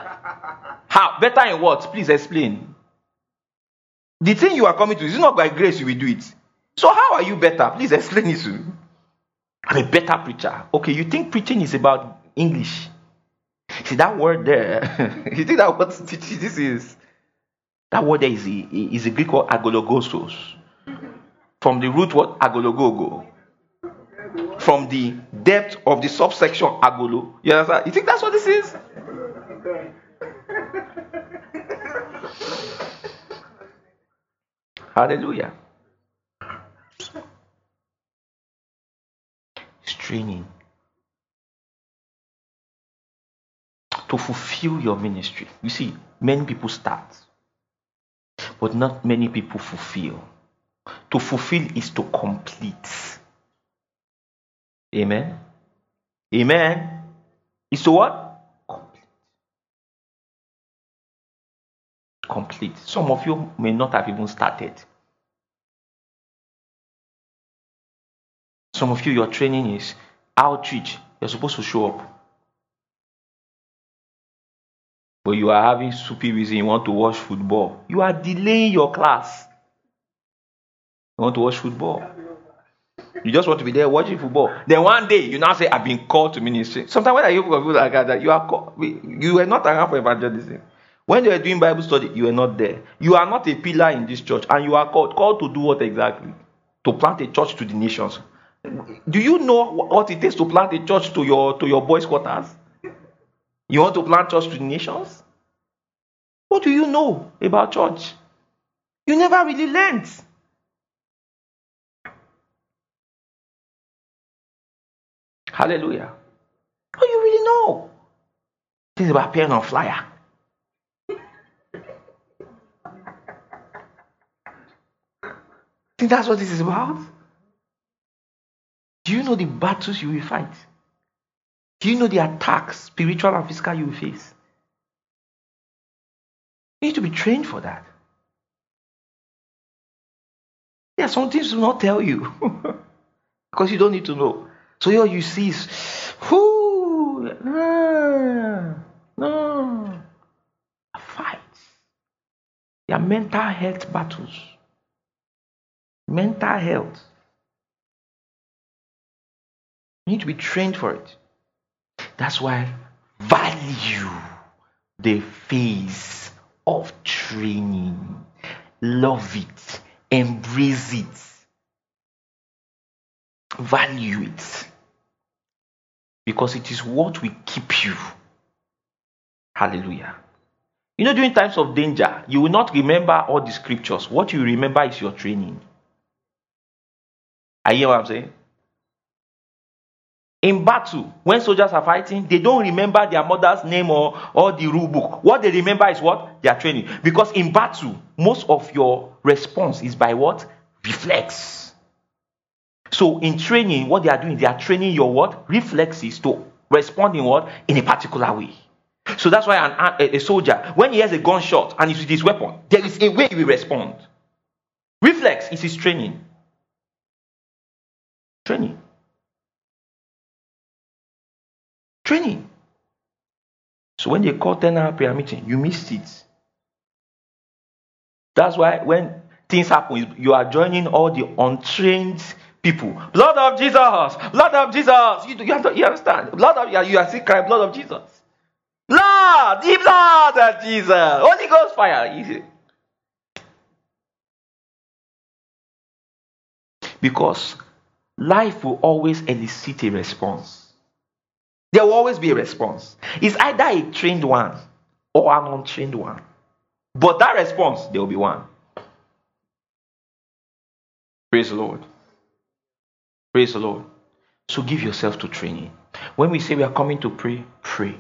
How? Better in what? Please explain. The thing you are coming to is not by grace you will do it. So how are you better? Please explain it to me. I'm a better preacher. Okay, you think preaching is about English? See that word there? you think that what this is? That word there is a, is a Greek word agologosos. From the root word agologogo. From the depth of the subsection agolo. You understand? You think that's what this is? Hallelujah. Training to fulfill your ministry. You see, many people start, but not many people fulfill. To fulfill is to complete. Amen. Amen. Is to what? Complete. Complete. Some of you may not have even started. Some of you, your training is outreach. You're supposed to show up. But you are having stupid reason you want to watch football. You are delaying your class. You want to watch football. You just want to be there watching football. Then one day you now say, I've been called to ministry. Sometimes when I hear people like that, you are called, you were not around for evangelism. When you were doing Bible study, you were not there. You are not a pillar in this church, and you are called. Called to do what exactly? To plant a church to the nations. Do you know what it takes to plant a church to your to your boys' quarters? You want to plant church to the nations? What do you know about church? You never really learned. Hallelujah. Oh, you really know. This is about appearing on flyer. Think that's what this is about? Do you know the battles you will fight? Do you know the attacks, spiritual and physical, you will face? You need to be trained for that. There are some things will not tell you because you don't need to know. So all you see is, whoo, ah, no, no, fights. They are mental health battles. Mental health. You need to be trained for it. That's why value the phase of training. Love it. Embrace it. Value it. Because it is what will keep you. Hallelujah. You know, during times of danger, you will not remember all the scriptures. What you remember is your training. I hear what I'm saying? In battle, when soldiers are fighting, they don't remember their mother's name or, or the rule book. What they remember is what? Their training. Because in battle, most of your response is by what? Reflex. So in training, what they are doing, they are training your what? Reflexes to respond in what? In a particular way. So that's why an, a, a soldier, when he has a gunshot and he's with his weapon, there is a way he will respond. Reflex is his training. Training. Training. So when they call 10 hour prayer meeting, you missed it. That's why when things happen, you are joining all the untrained people. Blood of Jesus, blood of Jesus. You, you, have to, you understand? Blood of you are still crying, blood of Jesus. Blood, the blood of Jesus. Holy Ghost fire. Easy. Because life will always elicit a response. There will always be a response. It's either a trained one or an untrained one. But that response, there will be one. Praise the Lord. Praise the Lord. So give yourself to training. When we say we are coming to pray, pray.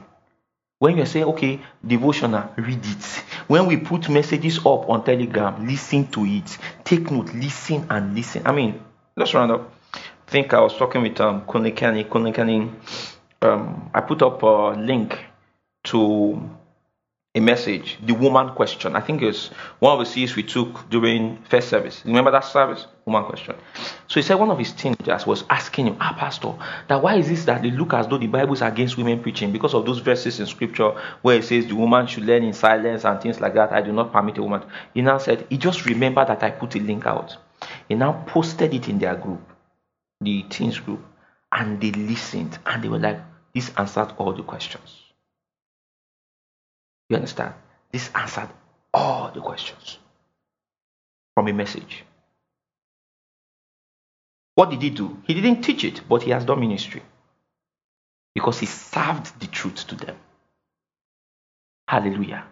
When you say, okay, devotional, read it. When we put messages up on Telegram, listen to it. Take note, listen and listen. I mean, let's round up. I think I was talking with um, Kunle Kunle um, I put up a link to a message, the woman question. I think it's one of the C's we took during first service. Remember that service? Woman question. So he said one of his teenagers was asking him, Ah, Pastor, that why is this that they look as though the Bible is against women preaching because of those verses in scripture where it says the woman should learn in silence and things like that. I do not permit a woman. He now said, He just remembered that I put a link out. He now posted it in their group, the teens group, and they listened and they were like, This answered all the questions. You understand? This answered all the questions from a message. What did he do? He didn't teach it, but he has done ministry because he served the truth to them. Hallelujah.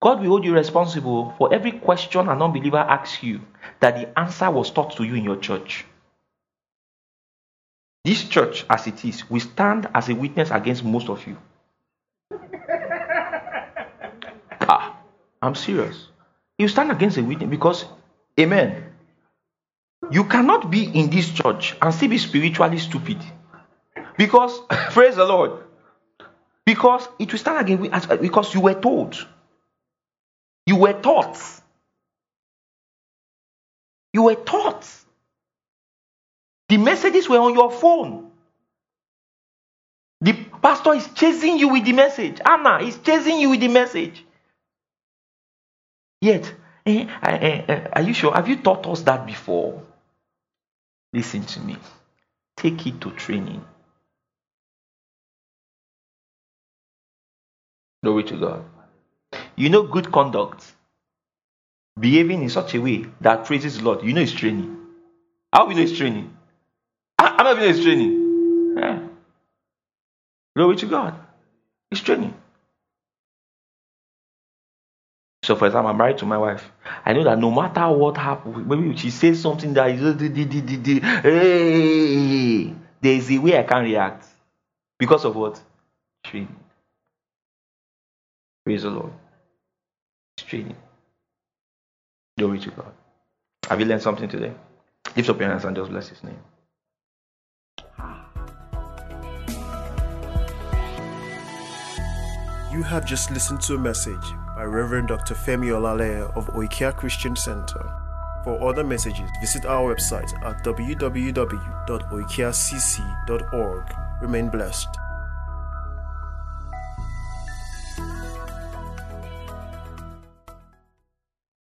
God will hold you responsible for every question an unbeliever asks you that the answer was taught to you in your church. This church, as it is, will stand as a witness against most of you. ah, I'm serious. You stand against a witness because, amen. You cannot be in this church and still be spiritually stupid. Because, praise the Lord. Because it will stand against because you were told. You were taught. You were taught. The messages were on your phone. The pastor is chasing you with the message. Anna is chasing you with the message. Yet, eh, eh, eh, are you sure? Have you taught us that before? Listen to me. Take it to training. Glory to God. You know good conduct. Behaving in such a way that praises the Lord. You know it's training. How you know it's training? How do you know it's training? Yeah. Glory to God. It's training. So, for example, I'm married to my wife. I know that no matter what happens, maybe she says something that is, hey, there is a way I can react because of what? Training. Praise the Lord. It's training. Glory to God. Have you learned something today? Lift up your hands and just bless His name. You have just listened to a message by Reverend Dr. Femi Olaleye of Oikea Christian Center. For other messages, visit our website at www.oikeacc.org. Remain blessed.